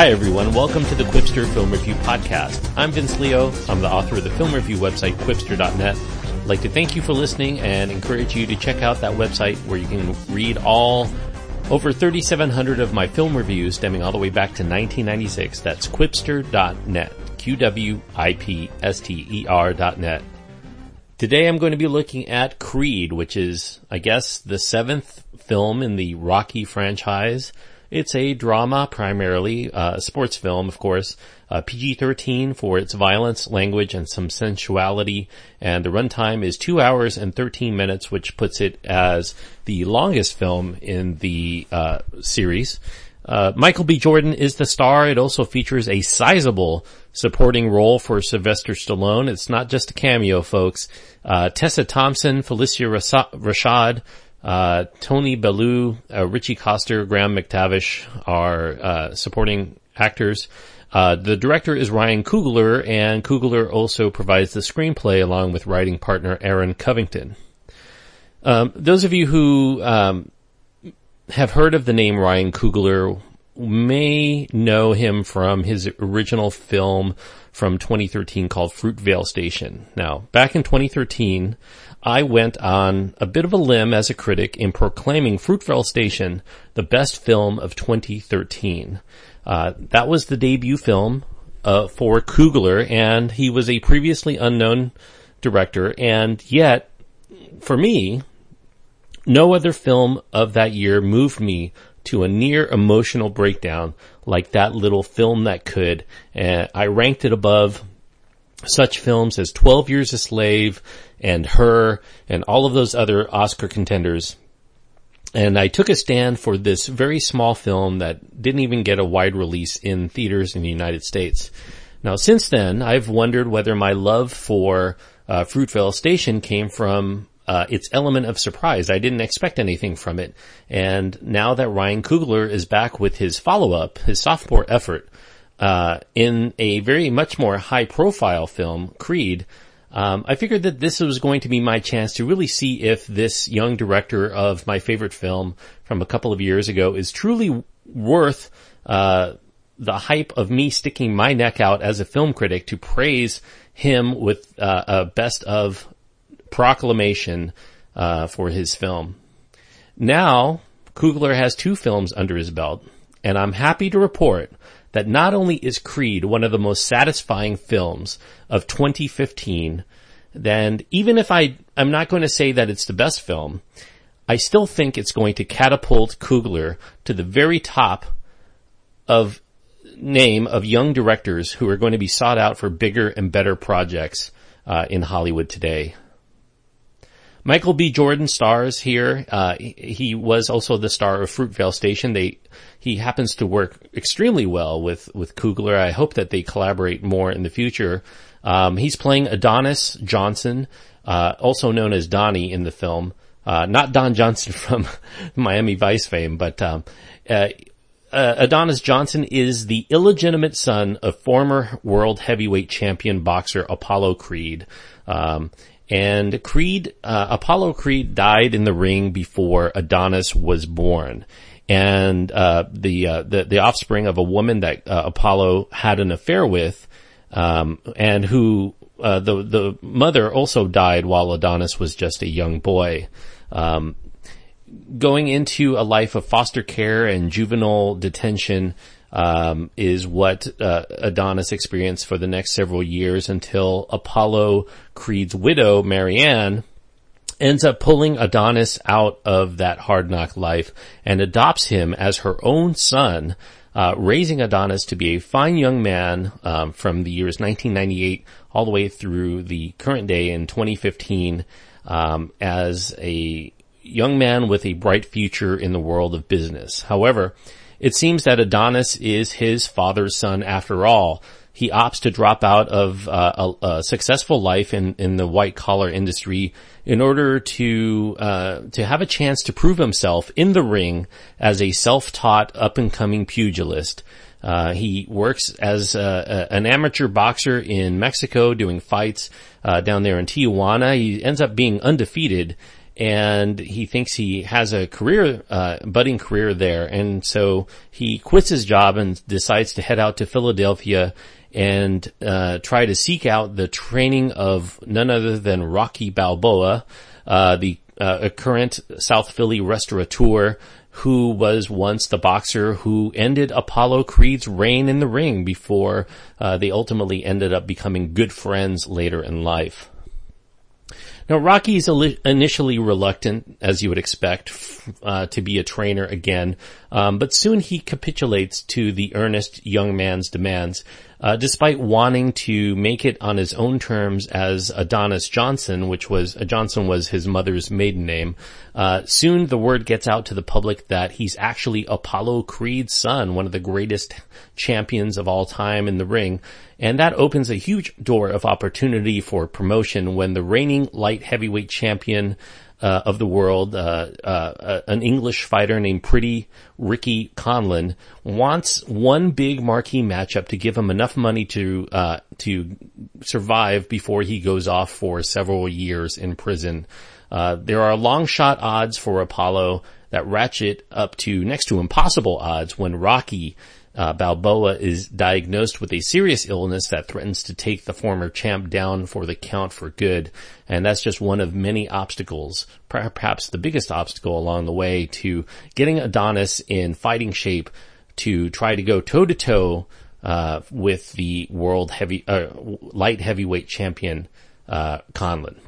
Hi everyone, welcome to the Qwipster Film Review Podcast. I'm Vince Leo. I'm the author of the film review website qwipster.net. I'd like to thank you for listening and encourage you to check out that website where you can read all over 3,700 of my film reviews stemming all the way back to 1996. That's qwipster.net. Q-W-I-P-S-T-E-R dot net. Today I'm going to be looking at Creed, which is, I guess, the seventh film in the Rocky franchise. It's a drama primarily, uh, a sports film, of course, uh, PG-13 for its violence, language, and some sensuality, and the runtime is two hours and 13 minutes, which puts it as the longest film in the uh, series. Uh, Michael B. Jordan is the star. It also features a sizable supporting role for Sylvester Stallone. It's not just a cameo, folks. Uh, Tessa Thompson, Phylicia Rashad, uh, Tony Bellew, uh, Ritchie Coster, Graham McTavish are uh, supporting actors. Uh, the director is Ryan Coogler, and Coogler also provides the screenplay along with writing partner Aaron Covington. Um, those of you who um, have heard of the name Ryan Coogler may know him from his original film from 2013 called Fruitvale Station. Now, back in 2013, I went on a bit of a limb as a critic in proclaiming Fruitvale Station the best film of 2013. Uh, that was the debut film uh, for Coogler, and he was a previously unknown director, and yet, for me, no other film of that year moved me to a near emotional breakdown like that little film that could. And I ranked it above such films as 12 Years a Slave and Her and all of those other Oscar contenders. And I took a stand for this very small film that didn't even get a wide release in theaters in the United States. Now since then, I've wondered whether my love for uh, Fruitvale Station came from uh, its element of surprise. I didn't expect anything from it. And now that Ryan Coogler is back with his follow-up, his sophomore effort, uh, in a very much more high profile film, Creed, um, I figured that this was going to be my chance to really see if this young director of my favorite film from a couple of years ago is truly worth uh, the hype of me sticking my neck out as a film critic to praise him with uh, a best of proclamation uh, for his film. Now, Coogler has two films under his belt, and I'm happy to report that not only is Creed one of the most satisfying films of 2015, then even if I, I'm not going to say that it's the best film, I still think it's going to catapult Coogler to the very top of name of young directors who are going to be sought out for bigger and better projects uh, in Hollywood today. Michael B. Jordan stars here. Uh, he was also the star of Fruitvale Station. They, he happens to work extremely well with, with Coogler. I hope that they collaborate more in the future. Um, he's playing Adonis Johnson, uh, also known as Donnie in the film. Uh, not Don Johnson from Miami Vice fame, but, um, uh, uh, Adonis Johnson is the illegitimate son of former world heavyweight champion boxer Apollo Creed. Um, and Creed, uh, Apollo Creed died in the ring before Adonis was born. And, uh, the, uh, the, the offspring of a woman that, uh, Apollo had an affair with, um, and who, uh, the, the mother also died while Adonis was just a young boy. Um, going into a life of foster care and juvenile detention, um, is what uh, Adonis experienced for the next several years until Apollo Creed's widow, Mary Anne, ends up pulling Adonis out of that hard knock life and adopts him as her own son, uh, raising Adonis to be a fine young man um, from the years 1998 all the way through the current day in 2015 um, as a young man with a bright future in the world of business. However, it seems that Adonis is his father's son after all. He opts to drop out of uh, a, a, successful life in, in the white collar industry in order to uh, to have a chance to prove himself in the ring as a self-taught up and coming pugilist. Uh, he works as a, a, an amateur boxer in Mexico doing fights uh, down there in Tijuana. He ends up being undefeated and he thinks he has a career, uh, budding career there. And so he quits his job and decides to head out to Philadelphia and, uh, try to seek out the training of none other than Rocky Balboa, uh, the, uh, a current South Philly restaurateur who was once the boxer who ended Apollo Creed's reign in the ring before, uh, they ultimately ended up becoming good friends later in life. Now, Rocky's initially reluctant, as you would expect, uh, to be a trainer again, um, but soon he capitulates to the earnest young man's demands. Uh, despite wanting to make it on his own terms as Adonis Johnson, which was uh, Johnson was his mother's maiden name. Uh, soon the word gets out to the public that he's actually Apollo Creed's son, one of the greatest champions of all time in the ring, and that opens a huge door of opportunity for promotion when the reigning light heavyweight champion uh, of the world, uh, uh, an English fighter named Pretty Ricky Conlan wants one big marquee matchup to give him enough money to uh, to survive before he goes off for several years in prison. Uh, there are long shot odds for Apollo that ratchet up to next to impossible odds when Rocky uh, Balboa is diagnosed with a serious illness that threatens to take the former champ down for the count for good. And that's just one of many obstacles, perhaps the biggest obstacle along the way to getting Adonis in fighting shape to try to go toe to toe with the world heavy, uh, light heavyweight champion, uh, Conlan.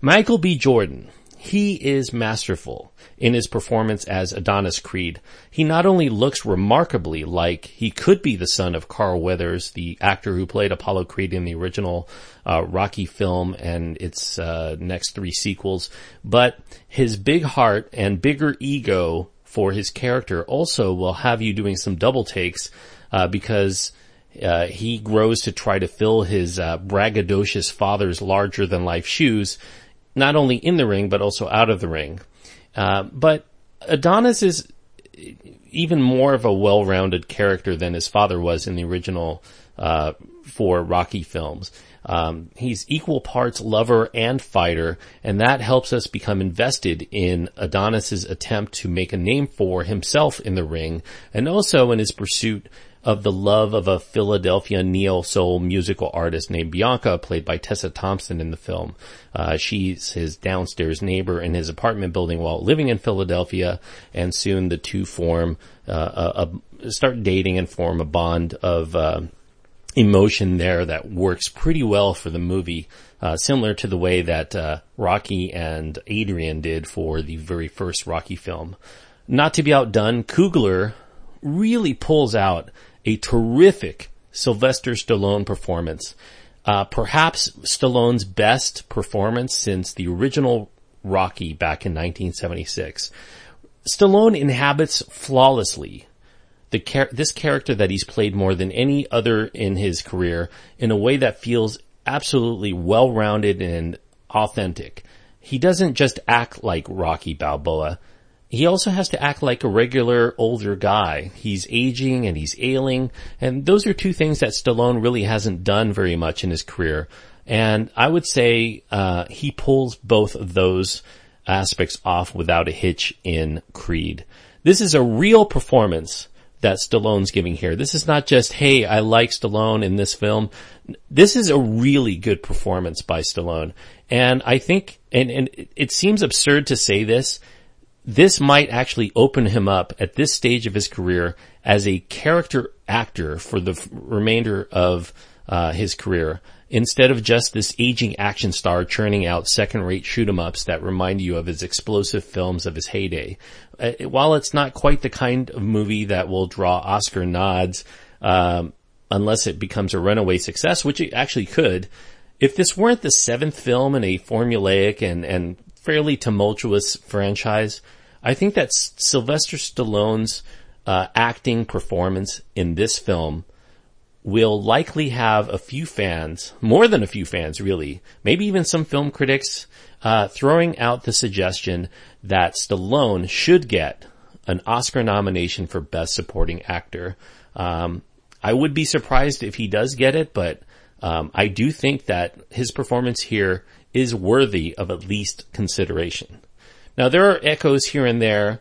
Michael B. Jordan he is masterful in his performance as Adonis Creed. He not only looks remarkably like he could be the son of Carl Weathers, the actor who played Apollo Creed in the original uh, Rocky film and its uh, next three sequels, but his big heart and bigger ego for his character also will have you doing some double takes uh, because uh, he grows to try to fill his uh, braggadocious father's larger than life shoes not only in the ring, but also out of the ring. Uh, but Adonis is even more of a well-rounded character than his father was in the original uh, four Rocky films. Um, he's equal parts lover and fighter, and that helps us become invested in Adonis's attempt to make a name for himself in the ring, and also in his pursuit of the love of a Philadelphia neo soul musical artist named Bianca, played by Tessa Thompson in the film. Uh, she's his downstairs neighbor in his apartment building while living in Philadelphia, and soon the two form uh, a, a, start dating and form a bond of uh, emotion there that works pretty well for the movie. Uh, similar to the way that uh, Rocky and Adrian did for the very first Rocky film. Not to be outdone, Coogler really pulls out a terrific Sylvester Stallone performance. Uh, perhaps Stallone's best performance since the original Rocky back in 1976. Stallone inhabits flawlessly the char- this character that he's played more than any other in his career in a way that feels absolutely well-rounded and authentic. He doesn't just act like Rocky Balboa he also has to act like a regular older guy. He's aging and he's ailing, and those are two things that Stallone really hasn't done very much in his career. And I would say uh, he pulls both of those aspects off without a hitch in Creed. This is a real performance that Stallone's giving here. This is not just, hey, I like Stallone in this film. This is a really good performance by Stallone. And I think, and, and it seems absurd to say this, this might actually open him up at this stage of his career as a character actor for the f- remainder of uh, his career instead of just this aging action star churning out second-rate shoot 'em ups that remind you of his explosive films of his heyday. Uh, while it's not quite the kind of movie that will draw Oscar nods, um, unless it becomes a runaway success, which it actually could, if this weren't the seventh film in a formulaic and, and fairly tumultuous franchise. I think that Sylvester Stallone's uh, acting performance in this film will likely have a few fans, more than a few fans really, maybe even some film critics, uh, throwing out the suggestion that Stallone should get an Oscar nomination for Best Supporting Actor. Um, I would be surprised if he does get it, but Um, I do think that his performance here is worthy of at least consideration. Now there are echoes here and there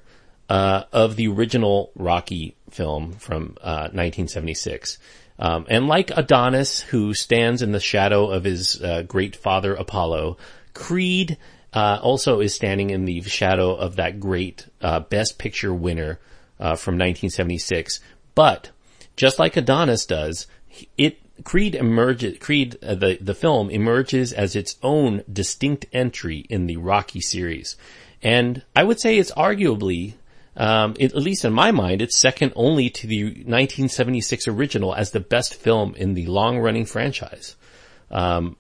uh, of the original Rocky film from uh, 1976. Um, and like Adonis, who stands in the shadow of his uh, great father Apollo, Creed uh, also is standing in the shadow of that great uh, Best Picture winner uh, from 1976. But just like Adonis does, it Creed emerges. Creed uh, the the film emerges as its own distinct entry in the Rocky series, and I would say it's arguably um, it, at least in my mind, it's second only to the 1976 original as the best film in the long-running franchise. Um,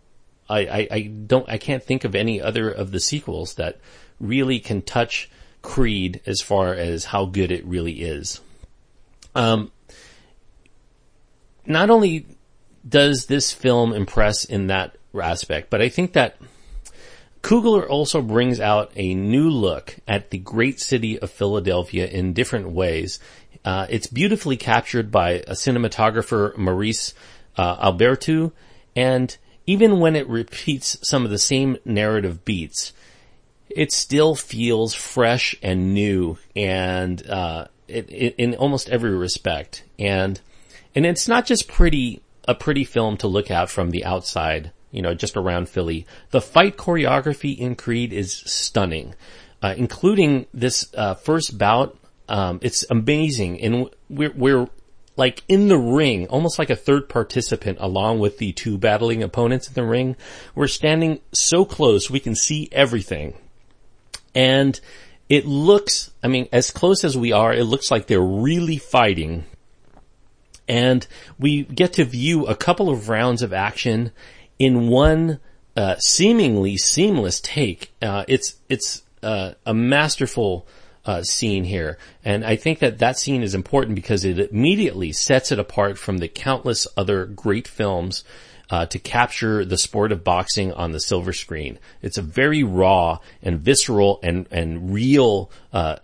I, I, I, don't, I can't think of any other of the sequels that really can touch Creed as far as how good it really is. Um, not only does this film impress in that aspect, but I think that Coogler also brings out a new look at the great city of Philadelphia in different ways. Uh, it's beautifully captured by a cinematographer, Maurice uh, Alberti, and even when it repeats some of the same narrative beats, it still feels fresh and new, and uh, it, it, in almost every respect. And and it's not just pretty a pretty film to look at from the outside you know, just around Philly. The fight choreography in Creed is stunning, uh, including this uh, first bout. Um, it's amazing, and we're we're like in the ring, almost like a third participant along with the two battling opponents in the ring. We're standing so close we can see everything. And it looks, I mean, as close as we are, it looks like they're really fighting. And we get to view a couple of rounds of action in one uh, seemingly seamless take. Uh, it's it's uh, a masterful uh, scene here, and I think that that scene is important because it immediately sets it apart from the countless other great films. Uh, to capture the sport of boxing on the silver screen, it's a very raw and visceral and and real uh,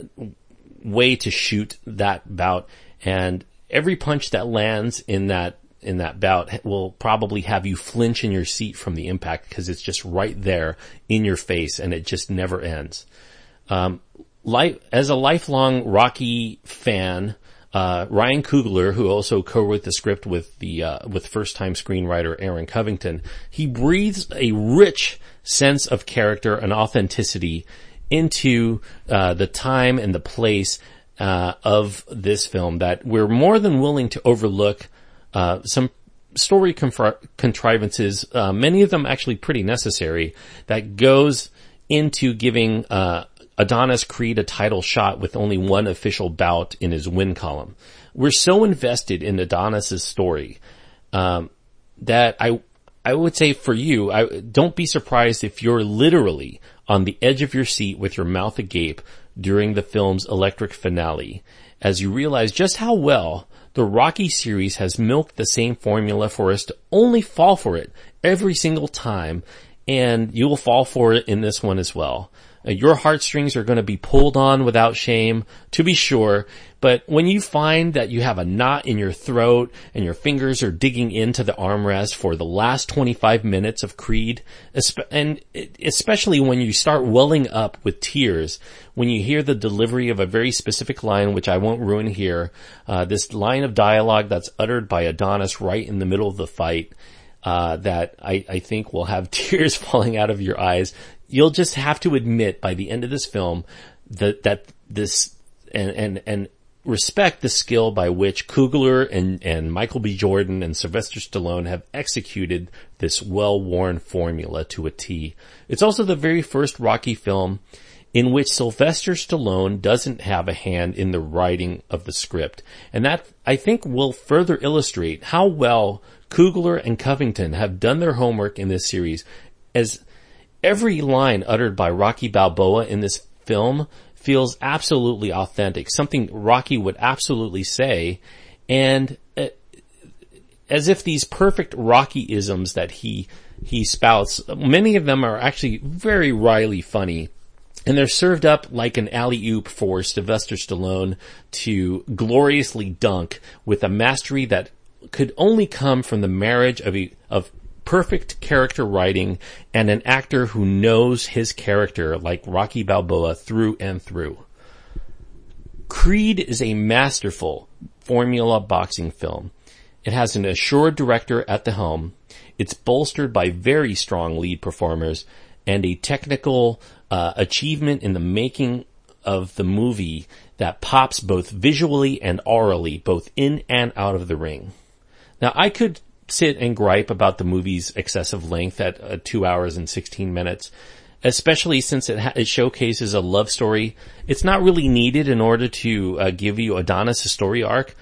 way to shoot that bout. And every punch that lands in that in that bout will probably have you flinch in your seat from the impact because it's just right there in your face and it just never ends. Um, life, as a lifelong Rocky fan, uh, Ryan Coogler, who also co-wrote the script with the uh, with first-time screenwriter Aaron Covington, he breathes a rich sense of character and authenticity into uh, the time and the place uh, of this film that we're more than willing to overlook uh, some story contrivances, uh, many of them actually pretty necessary, that goes into giving uh, Adonis Creed a title shot with only one official bout in his win column. We're so invested in Adonis's story um, that I I would say for you, I, don't be surprised if you're literally on the edge of your seat with your mouth agape during the film's electric finale as you realize just how well the Rocky series has milked the same formula for us to only fall for it every single time, and you will fall for it in this one as well. Uh, your heartstrings are going to be pulled on without shame, to be sure, but when you find that you have a knot in your throat and your fingers are digging into the armrest for the last 25 minutes of Creed, and especially when you start welling up with tears, when you hear the delivery of a very specific line, which I won't ruin here, uh, this line of dialogue that's uttered by Adonis right in the middle of the fight, uh, that I, I think will have tears falling out of your eyes. You'll just have to admit by the end of this film that, that this, and, and, and respect the skill by which Coogler and, and Michael B. Jordan and Sylvester Stallone have executed this well-worn formula to a T. It's also the very first Rocky film in which Sylvester Stallone doesn't have a hand in the writing of the script. And that, I think, will further illustrate how well Coogler and Covington have done their homework in this series as every line uttered by Rocky Balboa in this film feels absolutely authentic, something Rocky would absolutely say, and uh, as if these perfect Rocky isms that he he spouts, many of them are actually very wryly funny. And they're served up like an alley-oop for Sylvester Stallone to gloriously dunk with a mastery that could only come from the marriage of of perfect character writing and an actor who knows his character like Rocky Balboa through and through. Creed is a masterful formula boxing film. It has an assured director at the helm. It's bolstered by very strong lead performers and a technical uh, achievement in the making of the movie that pops both visually and aurally, both in and out of the ring. Now I could sit and gripe about the movie's excessive length at uh, two hours and 16 minutes, especially since it, ha- it, showcases a love story. It's not really needed in order to uh, give you Adonis' story arc,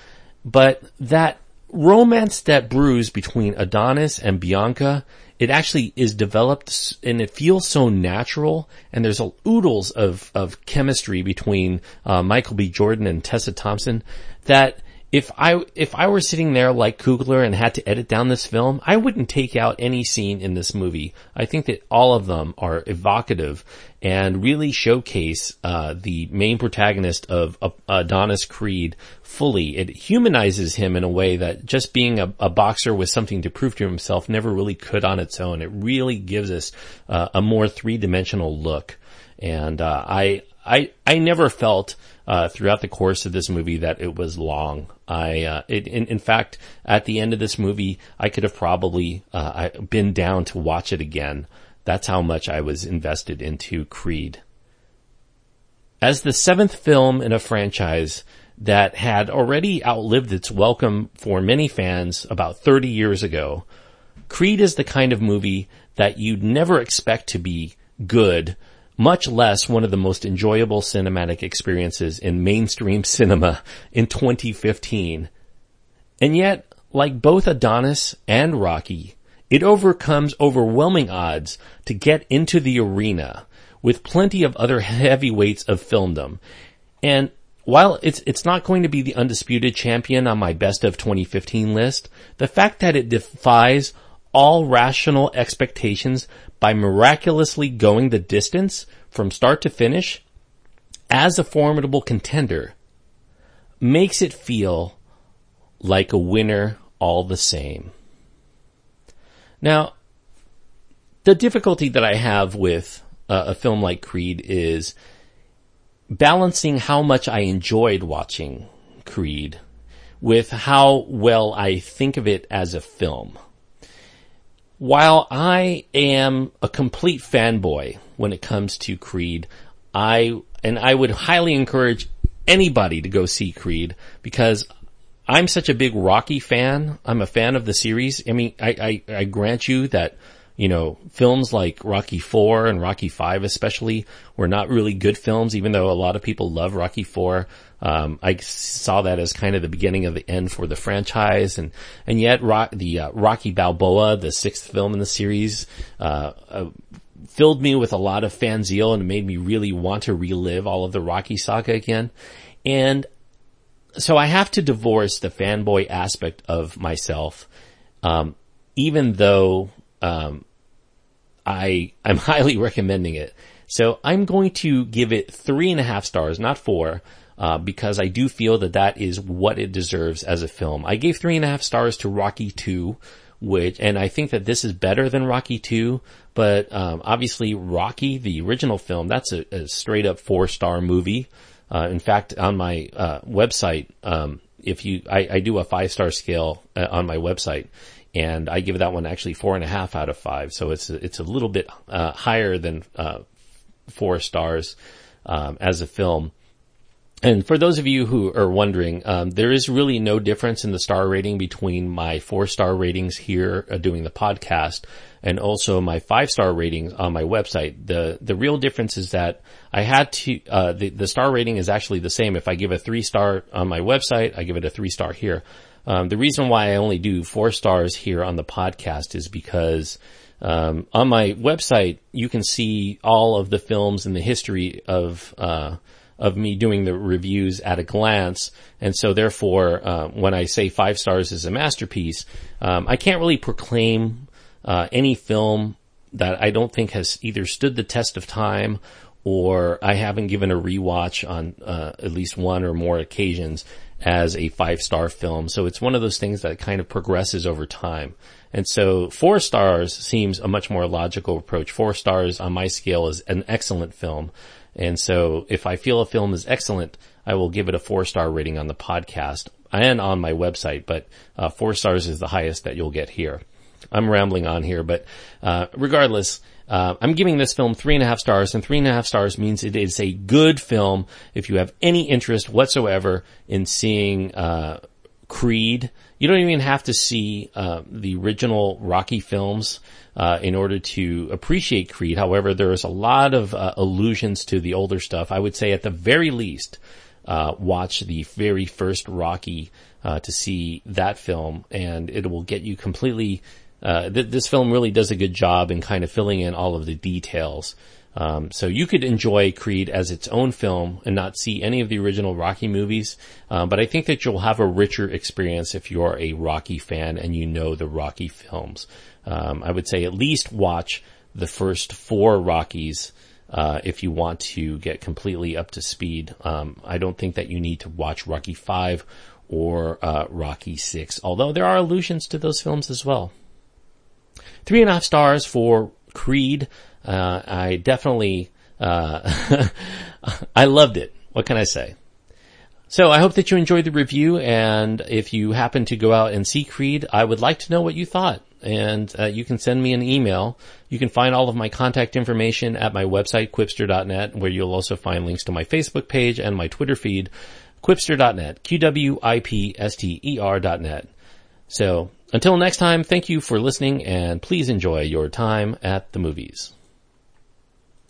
but that romance that brews between Adonis and Bianca, it actually is developed and it feels so natural and there's a oodles of, of chemistry between uh, Michael B. Jordan and Tessa Thompson that if I if I were sitting there like Coogler and had to edit down this film, I wouldn't take out any scene in this movie. I think that all of them are evocative and really showcase uh, the main protagonist of Adonis Creed fully. It humanizes him in a way that just being a, a, boxer with something to prove to himself never really could on its own. It really gives us uh, a more three dimensional look, and uh, I I I never felt uh, throughout the course of this movie that it was long. I, uh, it, in, in, fact, at the end of this movie, I could have probably uh, been down to watch it again. That's how much I was invested into Creed. As the seventh film in a franchise that had already outlived its welcome for many fans about 30 years ago, Creed is the kind of movie that you'd never expect to be good much less one of the most enjoyable cinematic experiences in mainstream cinema in 2015. And yet, like both Adonis and Rocky, it overcomes overwhelming odds to get into the arena with plenty of other heavyweights of filmdom. And while it's it's not going to be the undisputed champion on my best of 2015 list, the fact that it defies all rational expectations by miraculously going the distance from start to finish as a formidable contender makes it feel like a winner all the same. Now, the difficulty that I have with uh, a film like Creed is balancing how much I enjoyed watching Creed with how well I think of it as a film while I am a complete fanboy when it comes to Creed, I, and I would highly encourage anybody to go see Creed because I'm such a big Rocky fan. I'm a fan of the series. I mean, I, I, I grant you that, you know, films like Rocky 4 and Rocky 5 especially were not really good films, even though a lot of people love Rocky 4. Um, I saw that as kind of the beginning of the end for the franchise, and and yet the uh, Rocky Balboa, the sixth film in the series, uh, uh, filled me with a lot of fan zeal and made me really want to relive all of the Rocky saga again. And so I have to divorce the fanboy aspect of myself, um, even though um, I I'm highly recommending it. So I'm going to give it three and a half stars, not four uh, because I do feel that that is what it deserves as a film. I gave three and a half stars to Rocky 2, which, and I think that this is better than Rocky 2, but, um, obviously Rocky, the original film, that's a, a straight up four star movie. Uh, in fact, on my, uh, website, um, if you, I, I, do a five star scale uh, on my website and I give that one actually four and a half out of five. So it's, it's a little bit, uh, higher than, uh, four stars, um, as a film. And for those of you who are wondering, um, there is really no difference in the star rating between my four star ratings here uh, doing the podcast and also my five star ratings on my website. The the real difference is that I had to uh, the the star rating is actually the same. If I give a three star on my website, I give it a three star here. Um, the reason why I only do four stars here on the podcast is because um, on my website you can see all of the films in the history of uh, of me doing the reviews at a glance. And so therefore, uh, when I say five stars is a masterpiece, um, I can't really proclaim uh, any film that I don't think has either stood the test of time or I haven't given a rewatch on uh, at least one or more occasions as a five star film. So it's one of those things that kind of progresses over time. And so four stars seems a much more logical approach. Four stars on my scale is an excellent film. And so if I feel a film is excellent, I will give it a four star rating on the podcast and on my website, but uh, four stars is the highest that you'll get here. I'm rambling on here, but uh, regardless, uh, I'm giving this film three and a half stars, and three and a half stars means it is a good film. If you have any interest whatsoever in seeing uh, Creed, you don't even have to see uh, the original Rocky films uh, in order to appreciate Creed. However, there is a lot of uh, allusions to the older stuff. I would say, at the very least, uh, watch the very first Rocky to see that film, and it will get you completely uh, th- this film really does a good job in kind of filling in all of the details. Um, so you could enjoy Creed as its own film and not see any of the original Rocky movies, um, but I think that you'll have a richer experience if you're a Rocky fan and you know the Rocky films. Um, I would say at least watch the first four Rockies uh, if you want to get completely up to speed. Um, I don't think that you need to watch Rocky Five or uh, Rocky Six, although there are allusions to those films as well. Three and a half stars for Creed. Uh, I definitely, uh, I loved it. What can I say? So I hope that you enjoyed the review and if you happen to go out and see Creed, I would like to know what you thought and uh, you can send me an email. You can find all of my contact information at my website, qwipster.net, where you'll also find links to my Facebook page and my Twitter feed, qwipster.net, Q-W-I-P-S-T-E-R.net. So until next time, thank you for listening and please enjoy your time at the movies.